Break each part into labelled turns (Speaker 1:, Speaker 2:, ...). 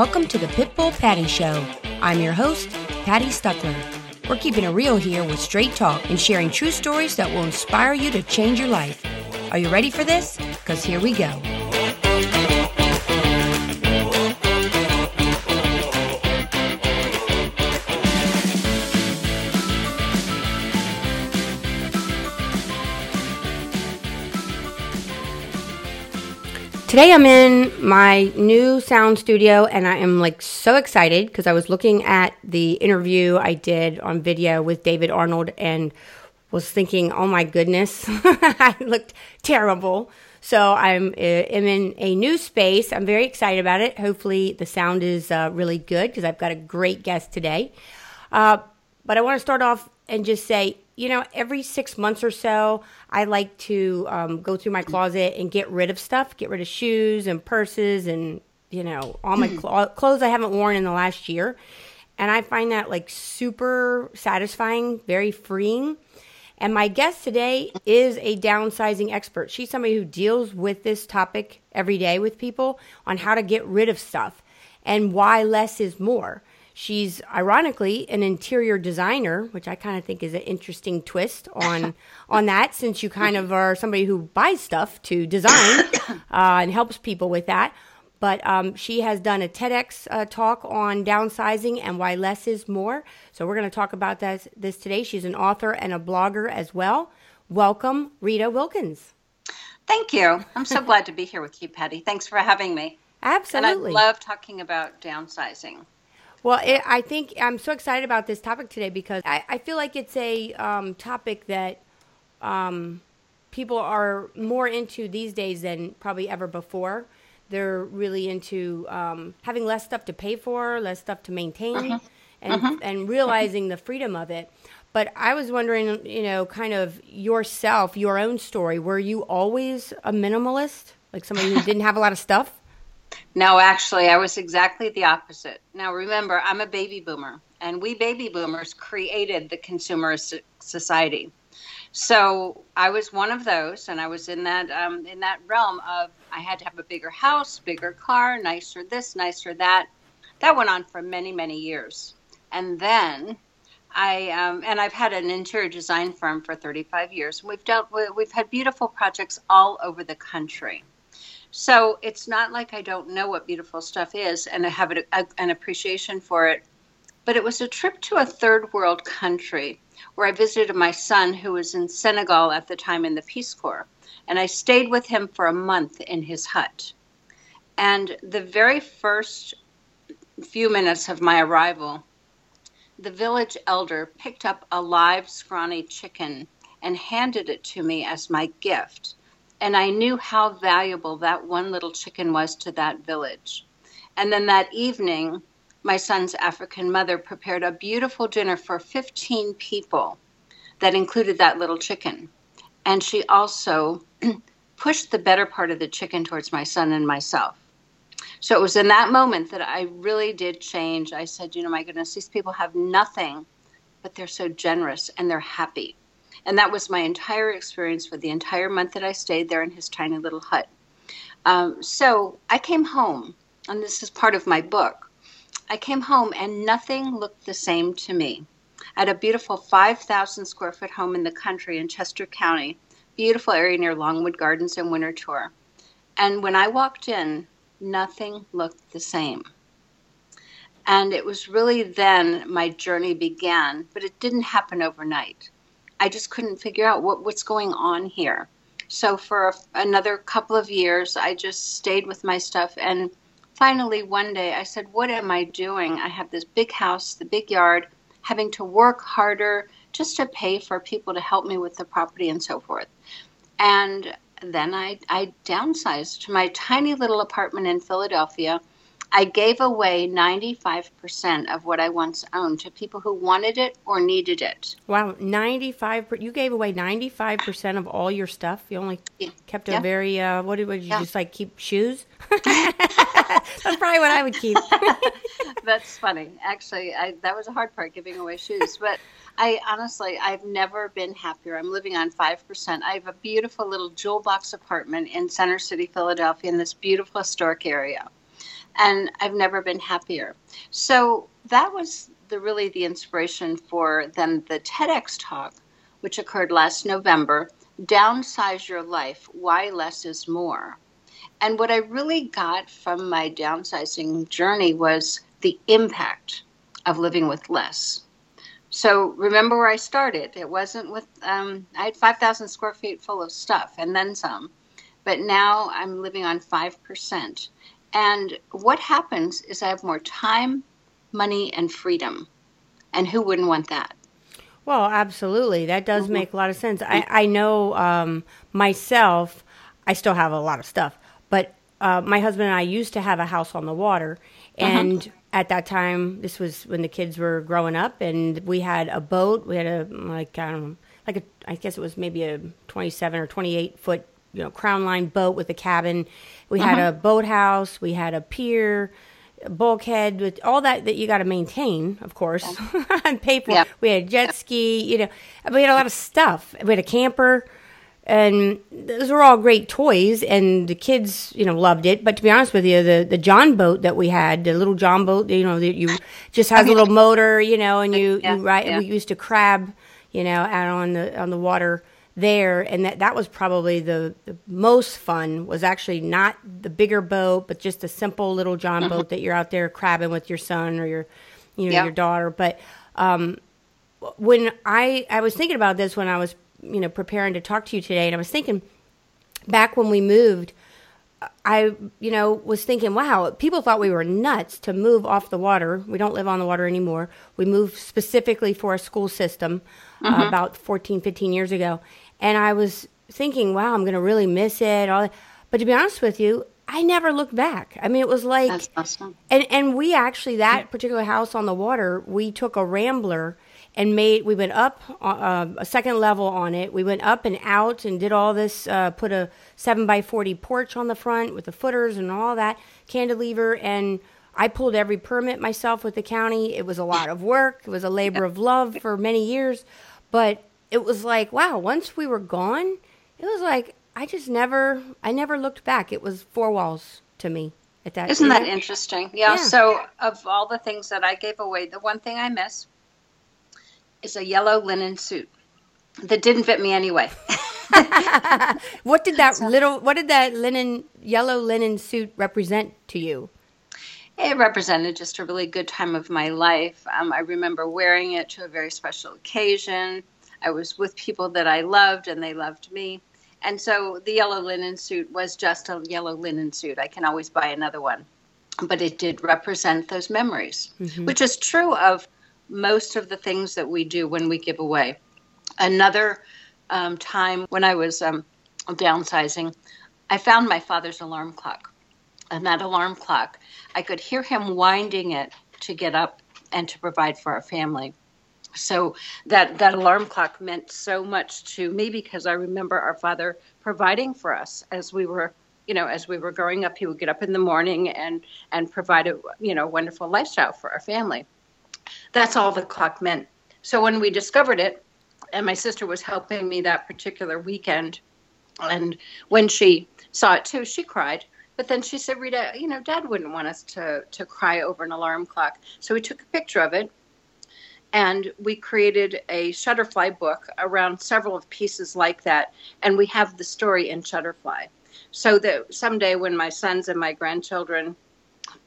Speaker 1: Welcome to the Pitbull Patty Show. I'm your host, Patty Stuckler. We're keeping it real here with straight talk and sharing true stories that will inspire you to change your life. Are you ready for this? Because here we go. Today I'm in my new sound studio and I am like so excited because I was looking at the interview I did on video with David Arnold and was thinking, oh my goodness, I looked terrible. So I'm, uh, am in a new space. I'm very excited about it. Hopefully the sound is uh, really good because I've got a great guest today. Uh, but I want to start off and just say, you know, every six months or so, I like to um, go through my closet and get rid of stuff, get rid of shoes and purses and, you know, all my cl- clothes I haven't worn in the last year. And I find that like super satisfying, very freeing. And my guest today is a downsizing expert. She's somebody who deals with this topic every day with people on how to get rid of stuff and why less is more. She's ironically an interior designer, which I kind of think is an interesting twist on on that, since you kind of are somebody who buys stuff to design uh, and helps people with that. But um, she has done a TEDx uh, talk on downsizing and why less is more. So we're going to talk about that this today. She's an author and a blogger as well. Welcome, Rita Wilkins.
Speaker 2: Thank you. I'm so glad to be here with you, Patty. Thanks for having me.
Speaker 1: Absolutely.
Speaker 2: And I love talking about downsizing.
Speaker 1: Well, it, I think I'm so excited about this topic today because I, I feel like it's a um, topic that um, people are more into these days than probably ever before. They're really into um, having less stuff to pay for, less stuff to maintain,
Speaker 2: Uh-huh.
Speaker 1: and and realizing the freedom of it. But I was wondering, you know, kind of yourself, your own story. Were you always a minimalist, like somebody who didn't have a lot of stuff?
Speaker 2: No, actually, I was exactly the opposite. Now, remember, I'm a baby boomer, and we baby boomers created the consumerist society. So I was one of those, and I was in that um, in that realm of I had to have a bigger house, bigger car, nicer this, nicer that. That went on for many, many years, and then I um, and I've had an interior design firm for 35 years. We've dealt with we've had beautiful projects all over the country. So it's not like I don't know what beautiful stuff is and I have an appreciation for it. But it was a trip to a third world country where I visited my son who was in Senegal at the time in the Peace Corps. And I stayed with him for a month in his hut. And the very first few minutes of my arrival, the village elder picked up a live, scrawny chicken and handed it to me as my gift and I knew how valuable that one little chicken was to that village. And then that evening, my son's African mother prepared a beautiful dinner for 15 people that included that little chicken. And she also pushed the better part of the chicken towards my son and myself. So it was in that moment that I really did change. I said, you know, my goodness, these people have nothing, but they're so generous and they're happy. And that was my entire experience for the entire month that I stayed there in his tiny little hut. Um, so I came home, and this is part of my book. I came home, and nothing looked the same to me. I had a beautiful 5,000 square foot home in the country in Chester County, beautiful area near Longwood Gardens and Winterthur. And when I walked in, nothing looked the same. And it was really then my journey began, but it didn't happen overnight. I just couldn't figure out what, what's going on here. So for a, another couple of years, I just stayed with my stuff. And finally, one day, I said, What am I doing? I have this big house, the big yard, having to work harder just to pay for people to help me with the property and so forth. And then I, I downsized to my tiny little apartment in Philadelphia I gave away 95% of what I once owned to people who wanted it or needed it.
Speaker 1: Wow, 95 you gave away 95% of all your stuff. You only kept a
Speaker 2: Yeah.
Speaker 1: very uh what did what did you
Speaker 2: Yeah.
Speaker 1: just like keep shoes? That's probably what I would keep.
Speaker 2: That's funny. Actually, I, that was a hard part giving away shoes. But I honestly, I've never been happier. I'm living on 5%. I have a beautiful little jewel box apartment in Center City, Philadelphia, in this beautiful historic area. And I've never been happier. So that was the really the inspiration for then the TEDx talk, which occurred last November. Downsize your life. Why less is more. And what I really got from my downsizing journey was the impact of living with less. So remember where I started. It wasn't with, um, I had 5,000 square feet full of stuff and then some. But now I'm living on 5%. And what happens is I have more time, money, and freedom. And who wouldn't want that?
Speaker 1: Well, absolutely. That does mm-hmm. make a lot of sense. I, I know um, myself, I still have a lot of stuff, but uh, my husband and I used to have a house on the water. Uh-huh. And uh-huh. at that time, this was when the kids were growing up, and we had a boat. We had a, like, I don't know, like a, I guess it was maybe a 27 or 28 foot, you know, Crownline boat with a cabin. We uh-huh. had a boathouse, we had a pier bulkhead with all that that you got to maintain, of course, yeah. and pay for. Yeah. We had a jet ski, you know, we had a lot of stuff. We had a camper, and those were all great toys, and the kids, you know, loved it. But to be honest with you, the the John boat that we had, the little John boat, you know, that you just has a little motor, you know, and you yeah. you ride. We used to crab, you know, out on the on the water there and that that was probably the, the, most fun was actually not the bigger boat but just a simple little john mm-hmm. boat that you're out there crabbing with your son or your you know yeah. your daughter but um, when i i was thinking about this when i was you know preparing to talk to you today and i was thinking back when we moved I, you know, was thinking, wow, people thought we were nuts to move off the water. We don't live on the water anymore. We moved specifically for a school system uh, mm-hmm. uh, about 14, 15 years ago. And I was thinking, wow, I'm going to really miss it. All But to be honest with you, I never looked back. I mean, it was like,
Speaker 2: That's awesome.
Speaker 1: and, and we actually, that particular house on the water, we took a Rambler and made, we went up uh, a second level on it. We went up and out and did all this, uh, put a 7 by 40 porch on the front with the footers and all that, cantilever. And I pulled every permit myself with the county. It was a lot of work. It was a labor of love for many years. But it was like, wow, once we were gone, it was like I just never I never looked back. It was four walls to me at that
Speaker 2: Isn't that interesting? Yeah, yeah. So of all the things that I gave away, the one thing I miss is a yellow linen suit that didn't fit me anyway.
Speaker 1: what did that little what did that linen yellow linen suit represent to you?
Speaker 2: It represented just a really good time of my life. Um, I remember wearing it to a very special occasion. I was with people that I loved and they loved me. And so the yellow linen suit was just a yellow linen suit. I can always buy another one. But it did represent those memories, mm-hmm. which is true of most of the things that we do when we give away. Another um, time when I was um, downsizing, I found my father's alarm clock. And that alarm clock, I could hear him winding it to get up and to provide for our family so that that alarm clock meant so much to me because I remember our father providing for us as we were you know as we were growing up. He would get up in the morning and and provide a you know wonderful lifestyle for our family. That's all the clock meant. So when we discovered it and my sister was helping me that particular weekend and when she saw it too she cried. But then she said rita you know dad wouldn't want us to to cry over an alarm clock. So we took a picture of it and we created a Shutterfly book around several of pieces like that, and we have the story in Shutterfly, so that someday when my sons and my grandchildren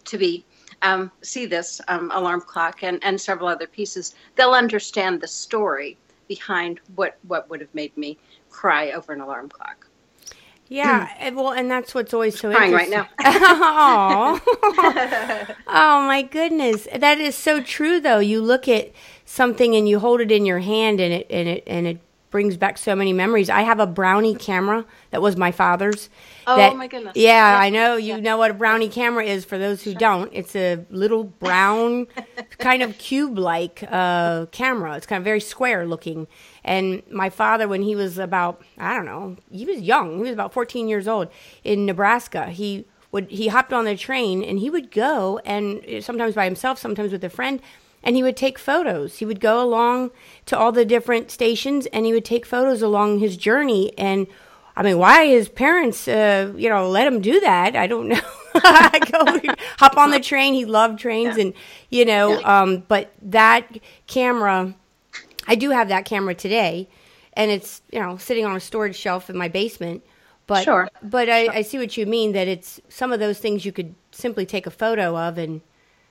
Speaker 2: to be um, see this um, alarm clock and, and several other pieces, they'll understand the story behind what what would have made me cry over an alarm clock.
Speaker 1: Yeah, well, and that's what's always so
Speaker 2: crying right now.
Speaker 1: oh, oh my goodness, that is so true. Though you look at something and you hold it in your hand and it and it and it brings back so many memories. I have a brownie camera that was my father's.
Speaker 2: Oh
Speaker 1: that,
Speaker 2: my goodness!
Speaker 1: Yeah, yeah, I know you yeah. know what a brownie camera is. For those who sure. don't, it's a little brown, kind of cube-like uh, camera. It's kind of very square looking. And my father, when he was about I don't know, he was young. He was about 14 years old in Nebraska. He would he hopped on the train and he would go and sometimes by himself, sometimes with a friend and he would take photos. He would go along to all the different stations and he would take photos along his journey. And I mean, why his parents, uh, you know, let him do that? I don't know. go hop on the train. He loved trains, yeah. and you know, um, but that camera, I do have that camera today, and it's you know sitting on a storage shelf in my basement. But
Speaker 2: sure.
Speaker 1: but I, I see what you mean that it's some of those things you could simply take a photo of and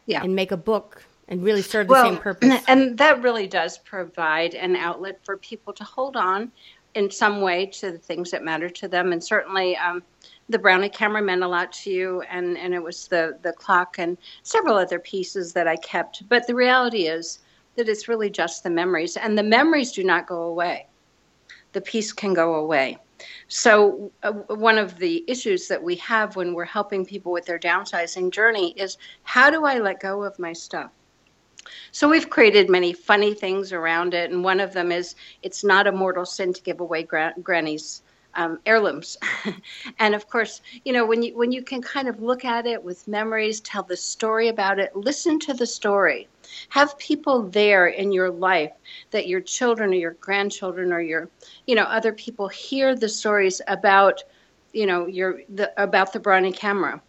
Speaker 1: yeah. and make a book and really serve the
Speaker 2: well,
Speaker 1: same purpose.
Speaker 2: And that really does provide an outlet for people to hold on in some way to the things that matter to them. And certainly, um, the brownie camera meant a lot to you, and, and it was the, the clock and several other pieces that I kept. But the reality is that it's really just the memories, and the memories do not go away. The piece can go away. So, uh, one of the issues that we have when we're helping people with their downsizing journey is how do I let go of my stuff? So we've created many funny things around it, and one of them is it's not a mortal sin to give away gra- granny's um, heirlooms. and of course, you know when you when you can kind of look at it with memories, tell the story about it, listen to the story, have people there in your life that your children or your grandchildren or your you know other people hear the stories about you know your the about the brownie camera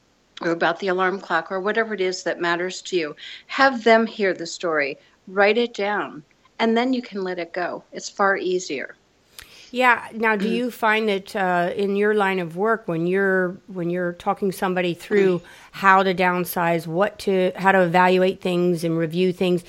Speaker 2: or about the alarm clock or whatever it is that matters to you. Have them hear the story, write it down, and then you can let it go. It's far easier.
Speaker 1: Yeah. Now, do mm. you find that uh, in your line of work, when you're when you're talking somebody through mm. how to downsize, what to how to evaluate things and review things,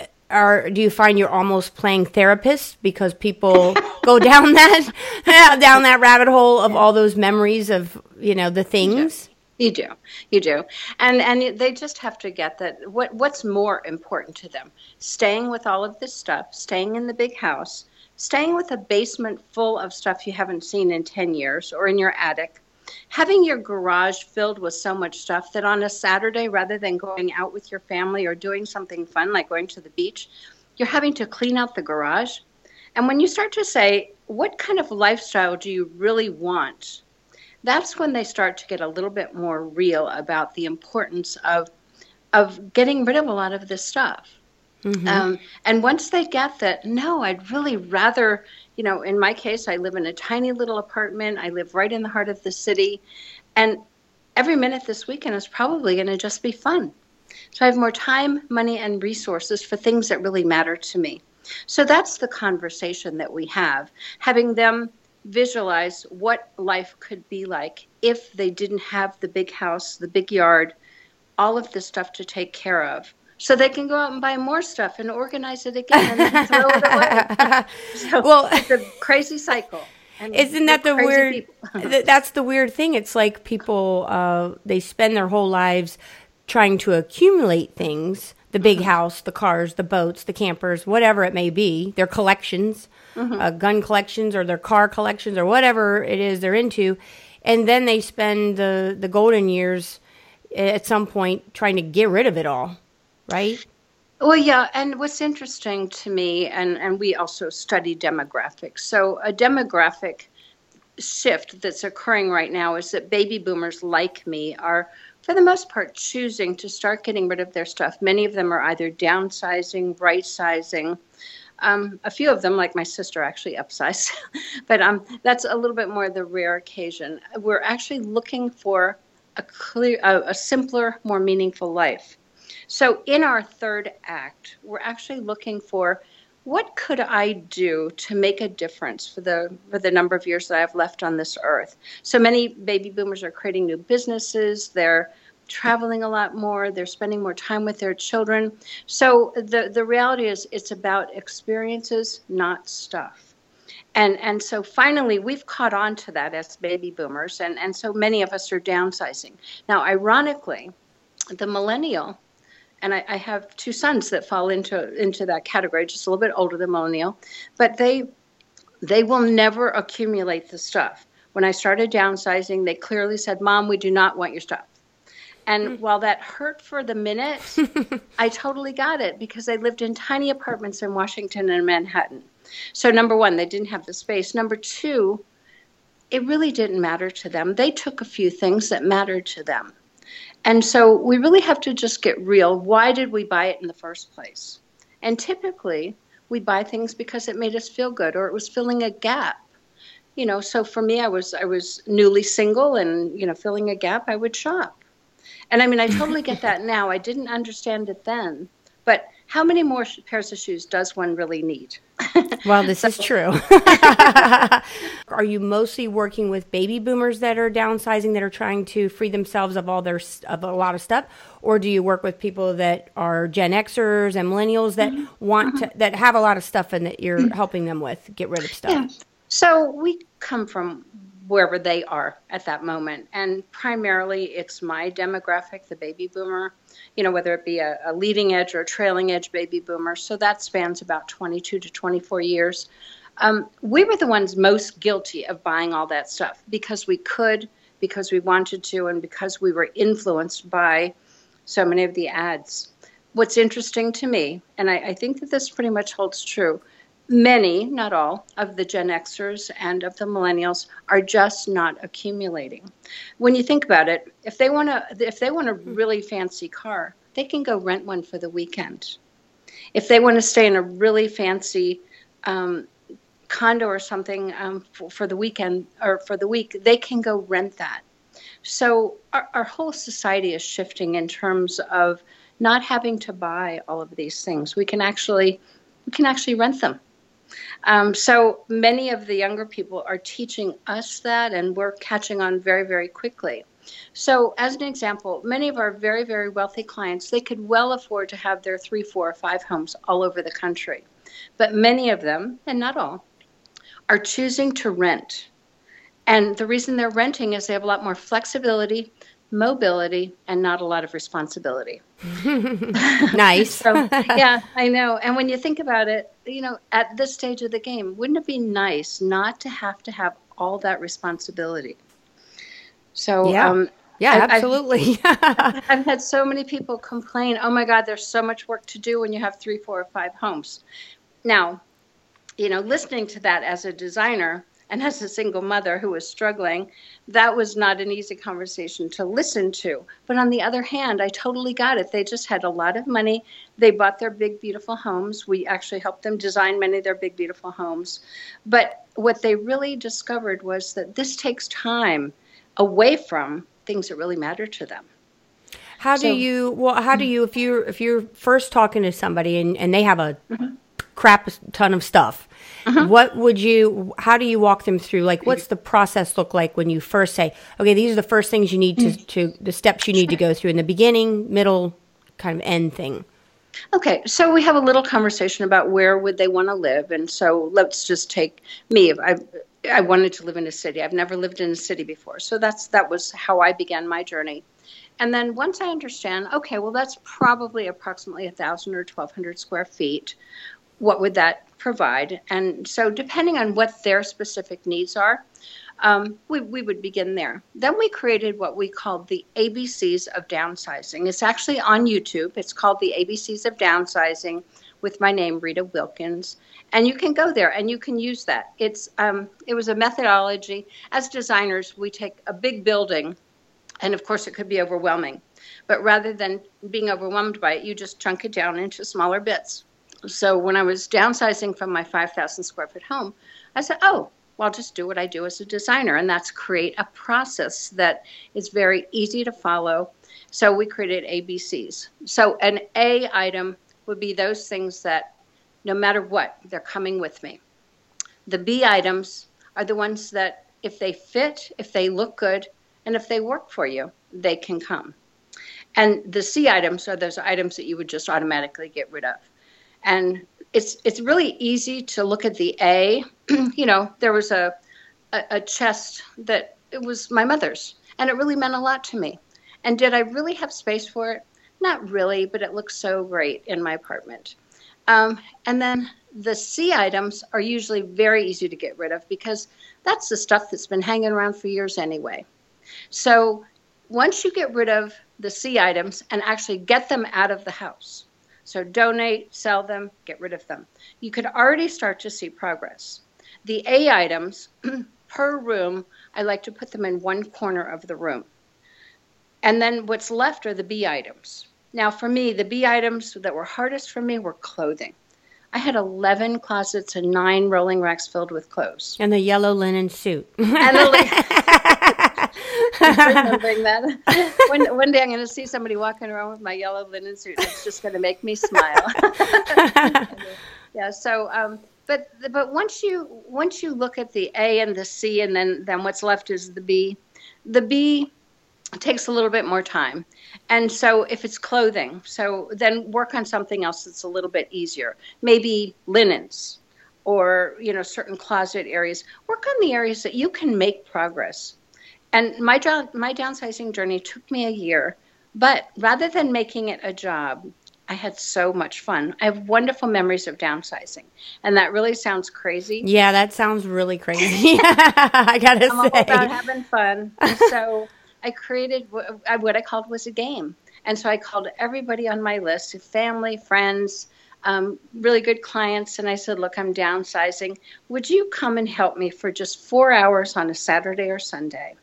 Speaker 1: uh, or do you find you're almost playing therapist because people go down that down that rabbit hole of all those memories of you know the things?
Speaker 2: You do, you do, and and they just have to get that. What what's more important to them? Staying with all of this stuff, staying in the big house, staying with a basement full of stuff you haven't seen in ten years, or in your attic, having your garage filled with so much stuff that on a Saturday, rather than going out with your family or doing something fun like going to the beach, you're having to clean out the garage. And when you start to say, what kind of lifestyle do you really want? that's when they start to get a little bit more real about the importance of of getting rid of a lot of this stuff. Mm-hmm. Um, and once they get that, no, I'd really rather, you know, in my case, I live in a tiny little apartment. I live right in the heart of the city. And every minute this weekend is probably going to just be fun. So I have more time, money, and resources for things that really matter to me. So that's the conversation that we have, having them visualize what life could be like if they didn't have the big house, the big yard, all of the stuff to take care of. So they can go out and buy more stuff and organize it again and throw it away. So well, it's a crazy cycle.
Speaker 1: And isn't that the weird? that's the weird thing. It's like people uh, they spend their whole lives trying to accumulate things the big mm-hmm. house, the cars, the boats, the campers, whatever it may be, their collections, mm-hmm. uh, gun collections or their car collections or whatever it is they're into. And then they spend the, the golden years at some point trying to get rid of it all, right?
Speaker 2: Well, yeah, and what's interesting to me, and, and we also study demographics. So, a demographic shift that's occurring right now is that baby boomers like me are for the most part, choosing to start getting rid of their stuff. Many of them are either downsizing, right sizing. Um, a few of them, like my sister, actually upsize, but um, that's a little bit more the rare occasion. We're actually looking for a clear, a, a simpler, more meaningful life. So, in our third act, we're actually looking for what could I do to make a difference for the for the number of years that I have left on this earth? So many baby boomers are creating new businesses. They're traveling a lot more. They're spending more time with their children. So the the reality is, it's about experiences, not stuff. And and so finally, we've caught on to that as baby boomers, and and so many of us are downsizing now. Ironically, the millennial and I, I, have two sons that fall into into that category, just a little bit older than millennial, but they they will never accumulate the stuff. When I started downsizing, they clearly said, "Mom, we do not want your stuff." And mm. while that hurt for the minute, I totally got it because they lived in tiny apartments in Washington and Manhattan. So number one, they didn't have the space. Number two, it really didn't matter to them. They took a few things that mattered to them. And so we really have to just get real. Why did we buy it in the first place? And typically, we buy things because it made us feel good or it was filling a gap. You know, so for me, I was I was newly single and you know filling a gap. I would shop. And I mean, I totally get that now. I didn't understand it then. But how many more pairs of shoes does one really need?
Speaker 1: well, this so. is true. are you mostly working with baby boomers that are downsizing that are trying to free themselves of all their of a lot of stuff, or do you work with people that are Gen Xers and millennials that mm-hmm. want mm-hmm. to that have a lot of stuff and that you're mm-hmm. helping them with get rid of stuff? Yeah.
Speaker 2: So we come from wherever they are at that moment. And primarily it's my demographic, the baby boomer, you know, whether it be a, a, leading edge or a trailing edge baby boomer. So that spans about 22 to 24 years. Um, we were the ones most guilty of buying all that stuff because we could, because we wanted to, and because we were influenced by so many of the ads. What's interesting to me, and I, I think that this pretty much holds true, many, not all, of the Gen Xers and of the millennials are just not accumulating. When you think about it, if they want to if they want a really fancy car, they can go rent one for the weekend. If they want to stay in a really fancy um, condo or something um, for, for, the weekend or for the week, they can go rent that. So our, our whole society is shifting in terms of not having to buy all of these things. We can actually we can actually rent them um, so many of the younger people are teaching us that, and we're catching on very, very quickly. So, as an example, many of our very, very wealthy clients, they could well afford to have their three, four, or five homes all over the country. But many of them, and not all, are choosing to rent. And the reason they're renting is they have a lot more flexibility, mobility, and not a lot of responsibility.
Speaker 1: nice.
Speaker 2: so, yeah, I know. And when you think about it, you know, at this stage of the game, wouldn't it be nice not to have to have all that responsibility? So,
Speaker 1: yeah. Um, yeah, absolutely.
Speaker 2: I've, I've, had so many people complain, oh my God, there's so much work to do when you have three, four, or five homes. Now, you know, listening to that as a designer, and as a single mother who was struggling, that was not an easy conversation to listen to. But on the other hand, I totally got it. They just had a lot of money. They bought their big, beautiful homes. We actually helped them design many of their big, beautiful homes. But what they really discovered was that this takes time away from things that really matter to them.
Speaker 1: How do so, you well how do you if you if you're first talking to somebody and, and they have a mm-hmm. crap ton of stuff uh-huh. What would you, how do you walk them through? Like, what's the process look like when you first say, okay, these are the first things you need to, mm. to the steps you need to go through in the beginning, middle, kind of end thing?
Speaker 2: Okay, so we have a little conversation about where would they want to live, and so let's just take me. I I wanted to live in a city. I've never lived in a city before, so that's that was how I began my journey. And then once I understand, okay, well that's probably approximately a thousand or twelve hundred square feet. What would that provide. And so, depending on what their specific needs are, um, we, we would begin there. Then we created what we called the ABCs of downsizing. It's actually on YouTube. It's called the ABCs of downsizing with my name, Rita Wilkins. And you can go there and you can use that. It's um, it was a methodology. As designers, we take a big building, and of course, it could be overwhelming. But rather than being overwhelmed by it, you just chunk it down into smaller bits so when I was downsizing from my 5,000 square foot home, I said, oh, well, I'll just do what I do as a designer, and that's create a process that is very easy to follow. So we created ABCs. So an A item would be those things that no matter what, they're coming with me. The B items are the ones that if they fit, if they look good, and if they work for you, they can come. And the C items are those items that you would just automatically get rid of and it's it's really easy to look at the A. you know, there was a, a, a chest that it was my mother's, and it really meant a lot to me. And did I really have space for it? Not really, but it looks so great in my apartment. Um, and then the C items are usually very easy to get rid of because that's the stuff that's been hanging around for years anyway. So once you get rid of the C items and actually get them out of the house, so donate, sell them, get rid of them. You could already start to see progress. The A items per room, I like to put them in one corner of the room. And then what's left are the B items. Now, for me, the B items that were hardest for me were clothing. I had 11 closets and nine rolling racks filled with clothes.
Speaker 1: And the yellow linen suit. and the
Speaker 2: remembering that. one, one day I'm going to see somebody walking around with my yellow linen suit. And it's just going to make me smile. yeah. So, um, but but once you once you look at the A and the C, and then then what's left is the B. The B takes a little bit more time. And so if it's clothing, so then work on something else that's a little bit easier. Maybe linens or, you know, certain closet areas. Work on the areas that you can make progress. And my my downsizing journey took me a year, but rather than making it a job, I had so much fun. I have wonderful memories of downsizing, and that really sounds crazy.
Speaker 1: Yeah, that sounds really crazy. I gotta
Speaker 2: I'm
Speaker 1: say,
Speaker 2: all about having fun. so I created what I called was a game. And so I called everybody on my list, family, friends, um, really good clients, and I said, Look, I'm downsizing. Would you come and help me for just four hours on a Saturday or Sunday?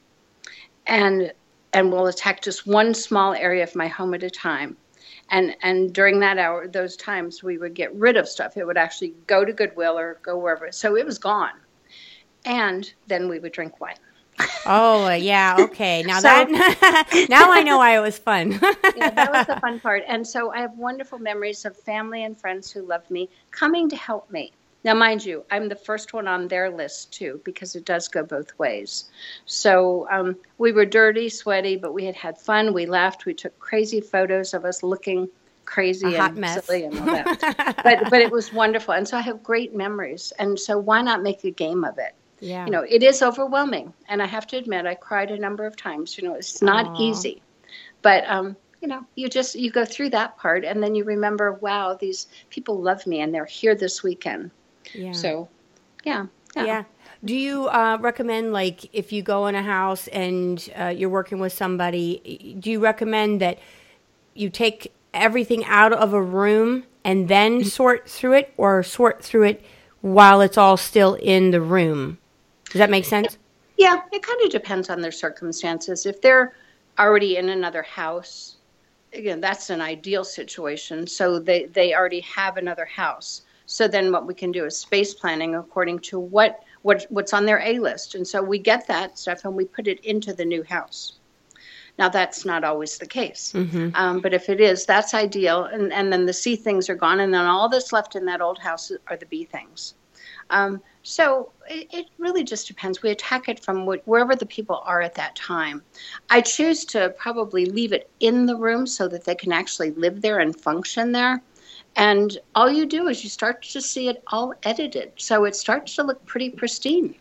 Speaker 2: And and we'll attack just one small area of my home at a time. And and during that hour, those times we would get rid of stuff. It would actually go to Goodwill or go wherever. So it was gone. And then we would drink wine
Speaker 1: oh uh, yeah, okay. Now so, that now I know why it was fun.
Speaker 2: yeah, that was the fun part. And so I have wonderful memories of family and friends who loved me coming to help me. Now, mind you, I'm the first one on their list too, because it does go both ways. So um, we were dirty, sweaty, but we had had fun. We laughed. We took crazy photos of us looking crazy and silly and all that. but but it was wonderful, and so I have great memories. And so why not make a game of it?
Speaker 1: Yeah.
Speaker 2: You know, it is overwhelming. And I have to admit, I cried a number of times. You know, it's not Aww. easy. But, um, you know, you just, you go through that part and then you remember, wow, these people love me and they're here this weekend. Yeah. So, yeah.
Speaker 1: Yeah. yeah. Do you uh, recommend, like, if you go in a house and uh, you're working with somebody, do you recommend that you take everything out of a room and then mm-hmm. sort through it or sort through it while it's all still in the room? Does that make sense?
Speaker 2: Yeah, it kind of depends on their circumstances. If they're already in another house, again, that's an ideal situation. So they, they already have another house. So then what we can do is space planning according to what, what what's on their A list. And so we get that stuff and we put it into the new house. Now that's not always the case, mm-hmm. um, but if it is, that's ideal. And and then the C things are gone, and then all that's left in that old house are the B things. Um, so it, it, really just depends. We attack it from what, wherever the people are at that time. I choose to probably leave it in the room so that they can actually live there and function there. And all you do is you start to see it all edited. So it starts to look pretty pristine.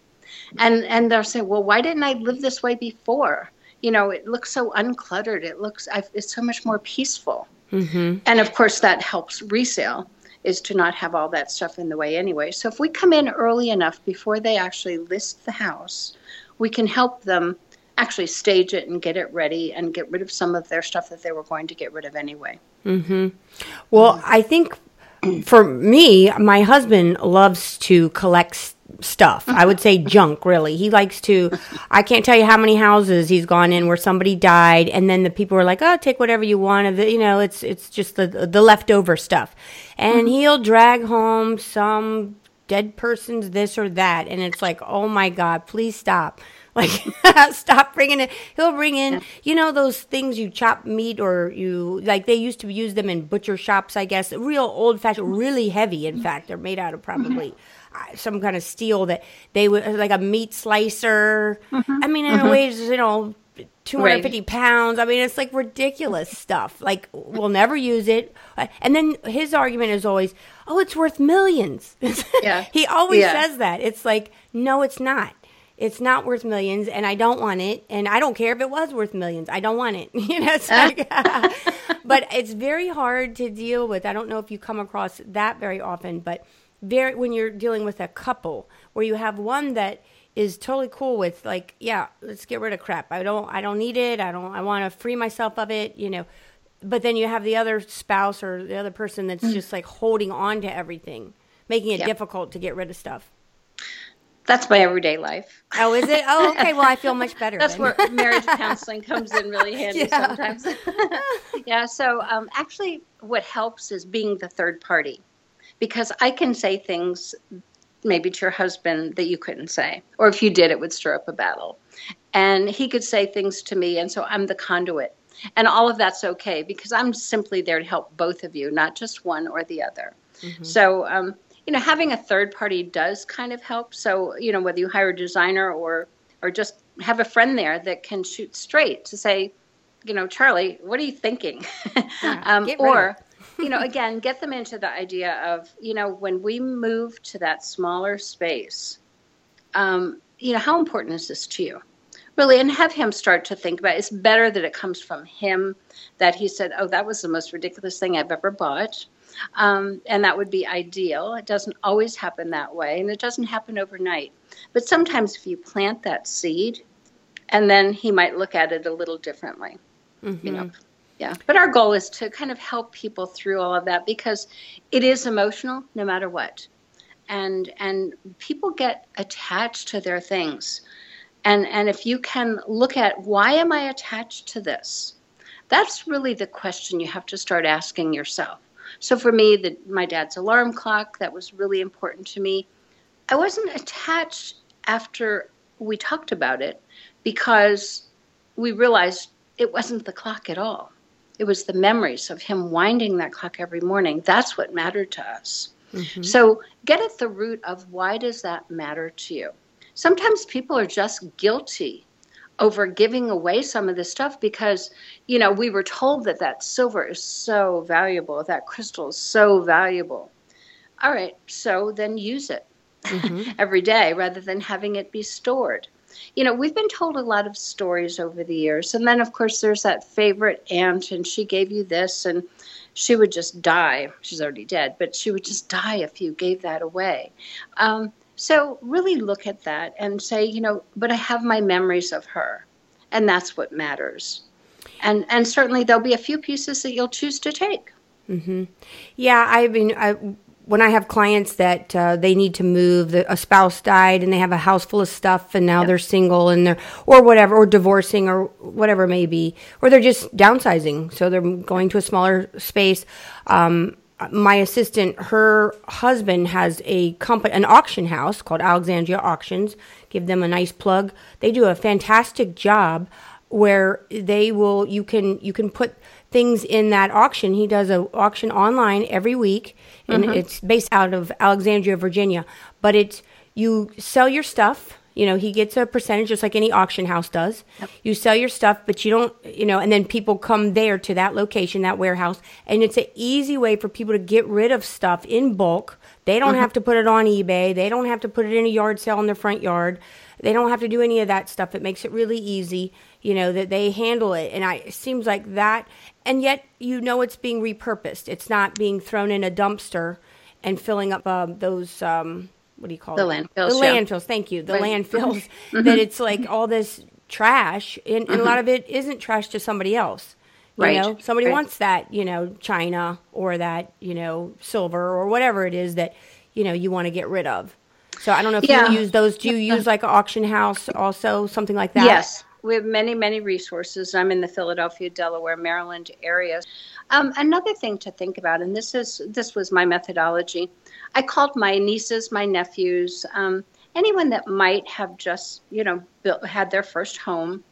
Speaker 2: And, and they'll say, well, why didn't I live this way before? You know, it looks so uncluttered. It looks, I've, it's so much more peaceful. Mm-hmm. And of course, that helps resale is to not have all that stuff in the way anyway. So if we come in early enough before they actually list the house, we can help them actually stage it and get it ready and get rid of some of their stuff that they were going to get rid of anyway.
Speaker 1: Mm-hmm. Well, I think for me, my husband loves to collect stuff. I would say junk, really. He likes to, I can't tell you how many houses he's gone in where somebody died and then the people were like, oh, take whatever you want of it. You know, it's, it's just the, the leftover stuff. And mm-hmm. he'll drag home some dead person's this or that. And it's like, oh my God, please stop. Like, stop bringing it. He'll bring in, you know, those things you chop meat or you, like, they used to use them in butcher shops, I guess. Real old fashioned, really heavy, in mm-hmm. fact. They're made out of mm-hmm. probably uh, some kind of steel that they would uh, like a meat slicer. Mm-hmm. I mean, in mm-hmm. a way, you know, 250 right. pounds. I mean, it's like ridiculous stuff. Like, we'll never use it. Uh, and then his argument is always, oh, it's worth millions. Yeah. he always yeah. says that. It's like, no, it's not. It's not worth millions, and I don't want it. And I don't care if it was worth millions. I don't want it. You know, it's like, but it's very hard to deal with. I don't know if you come across that very often, but very when you're dealing with a couple where you have one that is totally cool with like yeah let's get rid of crap i don't i don't need it i don't i want to free myself of it you know but then you have the other spouse or the other person that's mm. just like holding on to everything making it yep. difficult to get rid of stuff
Speaker 2: that's my everyday life.
Speaker 1: Oh, is it? Oh, okay. Well, I feel much better.
Speaker 2: That's then. where marriage counseling comes in really handy yeah. sometimes. yeah. So, um, actually, what helps is being the third party because I can say things maybe to your husband that you couldn't say, or if you did, it would stir up a battle. and he could say things to me, and so I'm the conduit. And all of that's okay because I'm simply there to help both of you, not just one or the other. Mm-hmm. So, um, you know, having a third party does kind of help. So, you know, whether you hire a designer or or just have a friend there that can shoot straight to say, you know, Charlie, what are you thinking? Yeah, um, or, you know, again, get them into the idea of, you know, when we move to that smaller space, um, you know, how important is this to you? Really, and have him start to think about it. It's better that it comes from him that he said, oh, that was the most ridiculous thing I've ever bought. Um, and that would be ideal. It doesn't always happen that way, and it doesn't happen overnight. But sometimes if you plant that seed, and then he might look at it a little differently. Mm-hmm. You know, yeah. But our goal is to kind of help people through all of that because it is emotional, no matter what, and and people get attached to their things, and and if you can look at why am I attached to this, that's really the question you have to start asking yourself. So for me, the, my dad's alarm clock that was really important to me. I wasn't attached after we talked about it because we realized it wasn't the clock at all. It was the memories of him winding that clock every morning. That's what mattered to us. Mm-hmm. So get at the root of why does that matter to you? Sometimes people are just guilty over giving away some of this stuff because you know we were told that that silver is so valuable that crystal is so valuable. All right so then use it mm-hmm. every day rather than having it be stored. You know we've been told a lot of stories over the years. And then of course there's that favorite aunt and she gave you this and she would just die. She's already dead but she would just die if you gave that away. Um, so really look at that and say, you know, but I have my memories of her, and that's what matters. And and certainly there'll be a few pieces that you'll choose to take.
Speaker 1: Mm-hmm. Yeah, I mean, I, when I have clients that uh, they need to move, the, a spouse died and they have a house full of stuff, and now yep. they're single and they're or whatever, or divorcing or whatever it may be, or they're just downsizing, so they're going to a smaller space. Um, my assistant, her husband has a company, an auction house called Alexandria Auctions. Give them a nice plug. They do a fantastic job where they will you can you can put things in that auction. He does an auction online every week, and mm-hmm. it's based out of Alexandria, Virginia. But it's you sell your stuff you know, he gets a percentage just like any auction house does. Yep. You sell your stuff, but you don't, you know, and then people come there to that location, that warehouse, and it's an easy way for people to get rid of stuff in bulk. They don't mm-hmm. have to put it on eBay. They don't have to put it in a yard sale in their front yard. They don't have to do any of that stuff. It makes it really easy, you know, that they handle it. And I, it seems like that, and yet you know it's being repurposed. It's not being thrown in a dumpster and filling up um, those. Um, what do you call
Speaker 2: the
Speaker 1: it?
Speaker 2: landfills.
Speaker 1: The landfills. Thank you. The landfills. Mm-hmm. that it's like all this trash, and, mm-hmm. and, a lot of it isn't trash to somebody else. You right. know, somebody right. wants that, you know, china or that, you know, silver or whatever it is that, you know, you want to get rid of. So I don't know if yeah. you use those. Do you use like an auction house also, something like that?
Speaker 2: Yes. We have many, many resources. I'm in the Philadelphia, Delaware, Maryland area. Um, another thing to think about, and this is this was my methodology. I called my nieces, my nephews, um, anyone that might have just you know built, had their first home,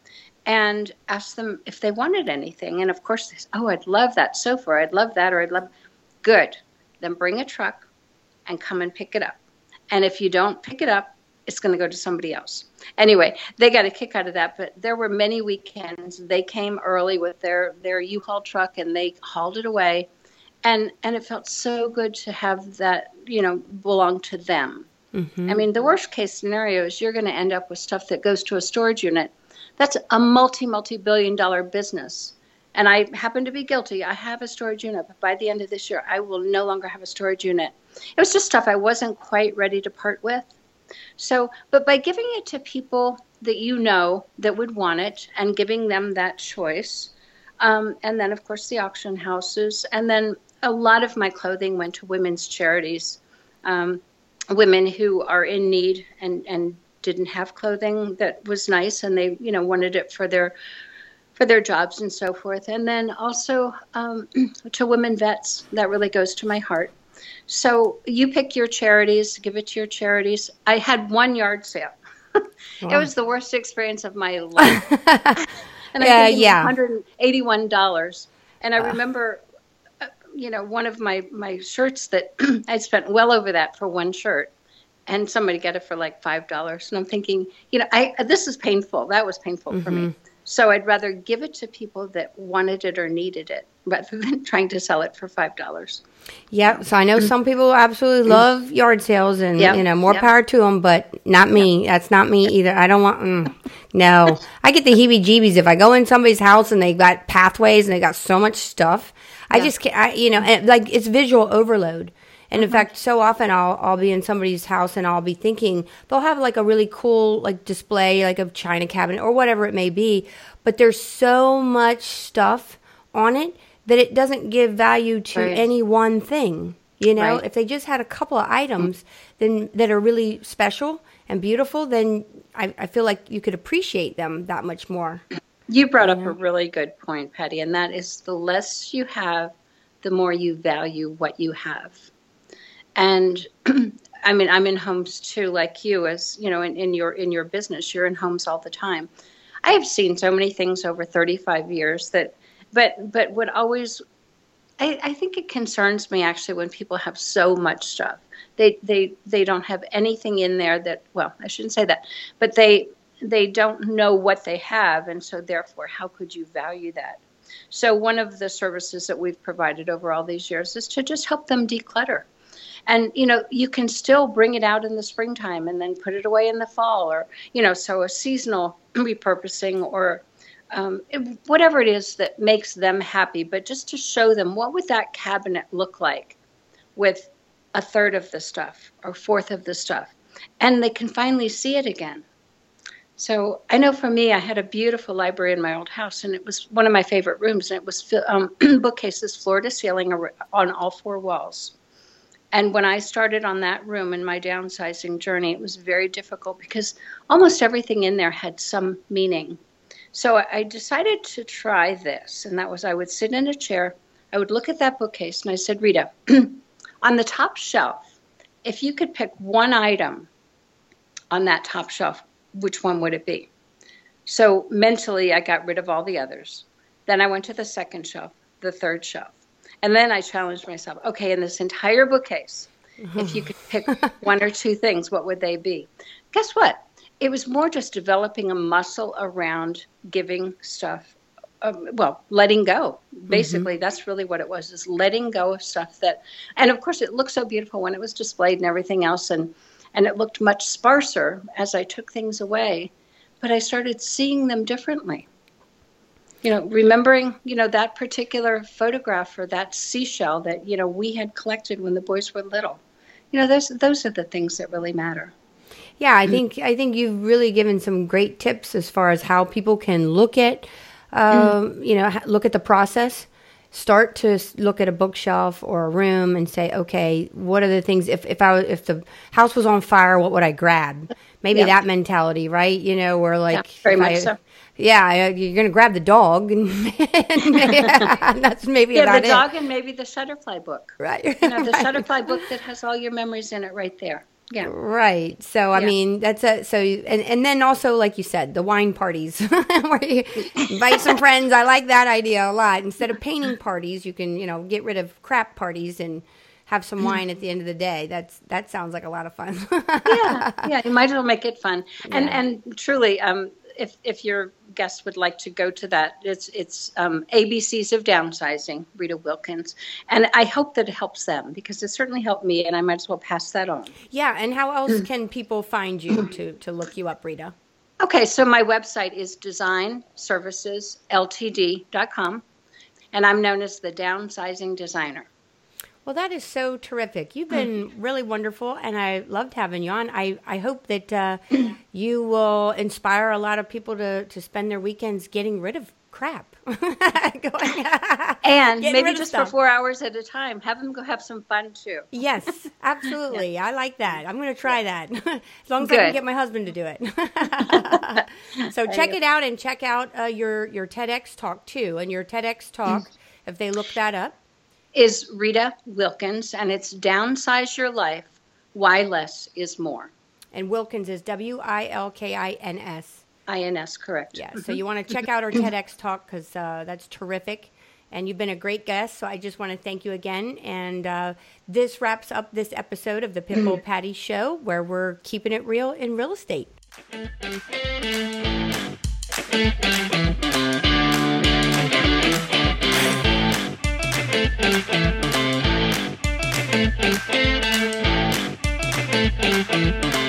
Speaker 2: and asked them if they wanted anything. And of course, they said, "Oh, I'd love that sofa. I'd love that, or I'd love." Good. Then bring a truck and come and pick it up. And if you don't pick it up, it's going to go to somebody else. Anyway, they got a kick out of that. But there were many weekends they came early with their their U-Haul truck and they hauled it away, and and it felt so good to have that you know belong to them. Mm-hmm. I mean, the worst case scenario is you're going to end up with stuff that goes to a storage unit. That's a multi multi billion dollar business. And I happen to be guilty. I have a storage unit, but by the end of this year, I will no longer have a storage unit. It was just stuff I wasn't quite ready to part with. So, but by giving it to people that you know that would want it and giving them that choice, um, and then of course the auction houses, and then a lot of my clothing went to women's charities, um, women who are in need and and didn't have clothing that was nice, and they you know wanted it for their for their jobs and so forth, and then also um, to women vets. That really goes to my heart. So you pick your charities, give it to your charities. I had one yard sale. Wow. it was the worst experience of my life. and
Speaker 1: Yeah,
Speaker 2: I think
Speaker 1: yeah.
Speaker 2: $181. And I remember, uh, you know, one of my, my shirts that I spent well over that for one shirt. And somebody got it for like $5. And I'm thinking, you know, I this is painful. That was painful for me. So I'd rather give it to people that wanted it or needed it rather than trying to sell it for $5.
Speaker 1: Yep. So I know some people absolutely love yard sales, and
Speaker 2: Yep,
Speaker 1: you know more
Speaker 2: yep.
Speaker 1: power to them. But not me. That's not me either. I don't want. Mm, no, I get the heebie-jeebies if I go in somebody's house and they got pathways and they got so much stuff. I
Speaker 2: Yeah.
Speaker 1: just can't. I, you know, and like it's visual overload. And
Speaker 2: Mm-hmm.
Speaker 1: in fact, so often I'll I'll be in somebody's house and I'll be thinking they'll have like a really cool like display like of china cabinet or whatever it may be, but there's so much stuff on it that it doesn't give value to
Speaker 2: Right.
Speaker 1: any one thing. You know,
Speaker 2: Right.
Speaker 1: if they just had a couple of items then that are really special and beautiful, then I, I feel like you could appreciate them that much more.
Speaker 2: You brought up a really good point, Patty, and that is the less you have, the more you value what you have. And I mean, I'm in homes too, like you, as you know, in, in your in your business, you're in homes all the time. I have seen so many things over 35 years that, but but what always, I, I think it concerns me actually when people have so much stuff. They they they don't have anything in there that well, I shouldn't say that, but they they don't know what they have, and so therefore, how could you value that? So one of the services that we've provided over all these years is to just help them declutter. And you know, you can still bring it out in the springtime and then put it away in the fall, or you know, so a seasonal repurposing or um, whatever it is that makes them happy. But just to show them what would that cabinet look like with a third of the stuff or fourth of the stuff, and they can finally see it again. So I know for me, I had a beautiful library in my old house, and it was one of my favorite rooms. And it was um, bookcases, floor to ceiling, on all four walls. And when I started on that room in my downsizing journey, it was very difficult because almost everything in there had some meaning. So I decided to try this, and that was I would sit in a chair, I would look at that bookcase, and I said, Rita, on the top shelf, if you could pick one item on that top shelf, which one would it be? So mentally, I got rid of all the others. Then I went to the second shelf, the third shelf. And then I challenged myself okay, in this entire bookcase, if you could pick one or two things, what would they be? Guess what? It was more just developing a muscle around giving stuff, um, well, letting go. Basically, that's really what it was, is letting go of stuff that, and of course, it looked so beautiful when it was displayed and everything else. And, and it looked much sparser as I took things away, but I started seeing them differently you know remembering you know that particular photograph or that seashell that you know we had collected when the boys were little you know those those are the things that really matter
Speaker 1: Yeah, I think I think you've really given some great tips as far as how people can look at, um, you know, look at the process. Start to look at a bookshelf or a room and say, okay, what are the things? If if I if the house was on fire, what would I grab? Maybe
Speaker 2: Yeah.
Speaker 1: that mentality, right? You know, where like
Speaker 2: very much
Speaker 1: I-
Speaker 2: so.
Speaker 1: Yeah, you're gonna grab the dog, and, and that's maybe
Speaker 2: yeah
Speaker 1: about
Speaker 2: the
Speaker 1: it,
Speaker 2: dog and maybe the shutterfly book
Speaker 1: right?
Speaker 2: you know the
Speaker 1: Right.
Speaker 2: shutterfly book that has all your memories in it right there yeah
Speaker 1: Right. So I
Speaker 2: Yeah.
Speaker 1: mean, that's a so and and then also like you said, the wine parties where you invite some friends. I like that idea a lot. Instead of painting parties, you can you know get rid of crap parties and have some wine at the end of the day. That's that sounds like a lot of fun.
Speaker 2: yeah yeah you might as well make it fun and
Speaker 1: Yeah.
Speaker 2: and truly um if if your guests would like to go to that it's it's um, abcs of downsizing rita wilkins and i hope that it helps them because it certainly helped me and i might as well pass that on
Speaker 1: yeah. And how else can people find you to to look you up, Rita?
Speaker 2: Okay, so my website is designservicesltd.com, and I'm known as the downsizing designer.
Speaker 1: Well, that is so terrific. You've been really wonderful, and I loved having you on. I, I hope that uh, you will inspire a lot of people to, to spend their weekends getting rid of crap. Going-
Speaker 2: And maybe just for four hours at a time. Have them go have some fun too.
Speaker 1: yes, absolutely. I like that. I'm going to try that as long as I can get my husband to do it. so check it out and check out uh, your your TEDx talk too. And your TEDx talk, if they look that up,
Speaker 2: Is Rita Wilkins, and it's downsize your life. Why less is more.
Speaker 1: And Wilkins is W I L K I N S.
Speaker 2: INS, correct.
Speaker 1: Yeah. So you want to check out our TEDx talk because uh, that's terrific. And you've been a great guest. So I just want to thank you again. And uh, this wraps up this episode of the Pitbull Patty Show, where we're keeping it real in real estate.
Speaker 3: Thank you.